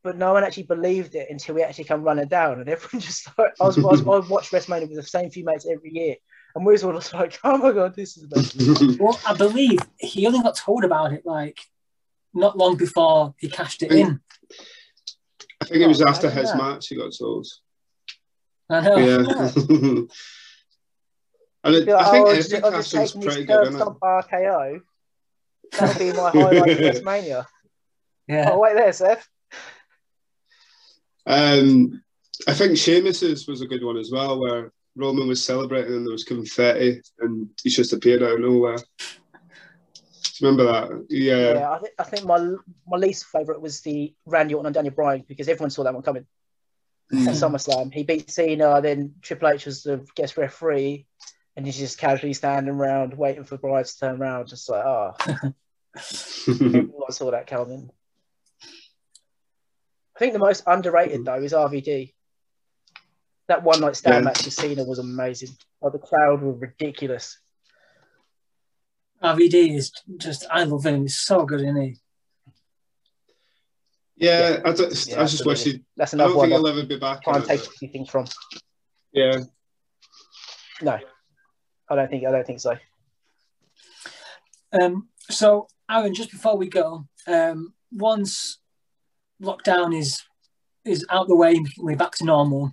but no one actually believed it until we actually come running down, and everyone just like, I was, I was I watched WrestleMania with the same few mates every year, and we was all just like, oh my god, this is the best. Well, I believe he only got told about it like not long before he cashed it in. I think it was Oh, after his know. match he got told. I know. Yeah. and it, like, I think oh, every I've just, I've casting's pretty good, isn't it? RKO. That'll be my highlight of WrestleMania. Yeah. Oh wait, there, Seth. Um, I think Sheamus's was a good one as well, where Roman was celebrating and there was confetti and he just appeared out of nowhere. Do you remember that? Yeah. Yeah, I, th- I think my my least favorite was the Randy Orton and Daniel Bryan because everyone saw that one coming. At Mm. SummerSlam, he beat Cena. Then Triple H was the guest referee, and he's just casually standing around waiting for Bryan to turn around, just like, oh, I saw that coming. I think the most underrated though is RVD. That one night stand Yeah. match with Cena was amazing. Like the crowd were ridiculous. RVD is just, I love him. He's so good, isn't he? yeah, I, don't- Yeah, I just wish absolutely. he. That's I don't one. think that he'll ever be back. try in and it, take but- a few things from. Yeah. No, I don't think. I don't think so. Um, so, Aaron, just before we go, um, once lockdown is is out the way, we're back to normal.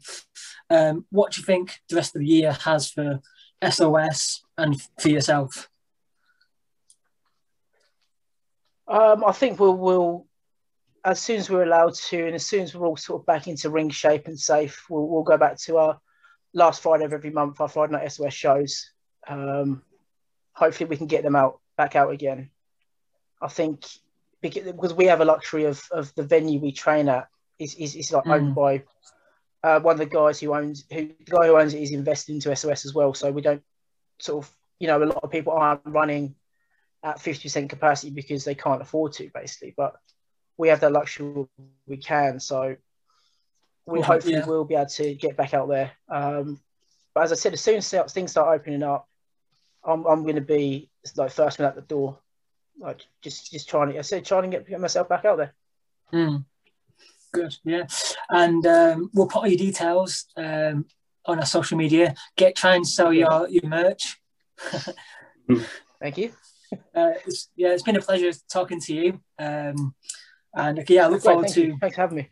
Um, what do you think the rest of the year has for SOS and for yourself? Um, I think we'll, we'll, as soon as we're allowed to, and as soon as we're all sort of back into ring shape and safe, we'll, we'll go back to our last Friday of every month, our Friday night SOS shows. Um, hopefully, we can get them out back out again. I think because we have a luxury of, of the venue we train at is is, is like owned Mm. by uh, one of the guys who owns who the guy who owns it is invested into SOS as well. So we don't sort of you know a lot of people aren't running at 50% capacity because they can't afford to basically but we have that luxury we can so we Well, hopefully yeah. will be able to get back out there um, but as i said as soon as things start opening up i'm, I'm going to be like first one out the door like just just trying to i said trying to get, get myself back out there Mm. Good, yeah. And um, we'll put all your details um, on our social media. Get try and sell your, your merch. thank you Uh, it's, yeah, it's been a pleasure talking to you. Um, and okay, yeah, I look Great, forward thank to you. thanks for having me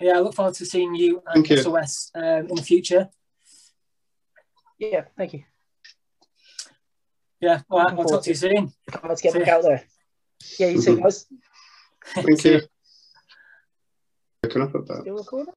yeah, I look forward to seeing you and Thank you. SOS um, in the future. yeah thank you Yeah, all right, I'll talk to you soon. can't wait to get See back ya. out there yeah you too guys Thank you. Picking up a bit. still recording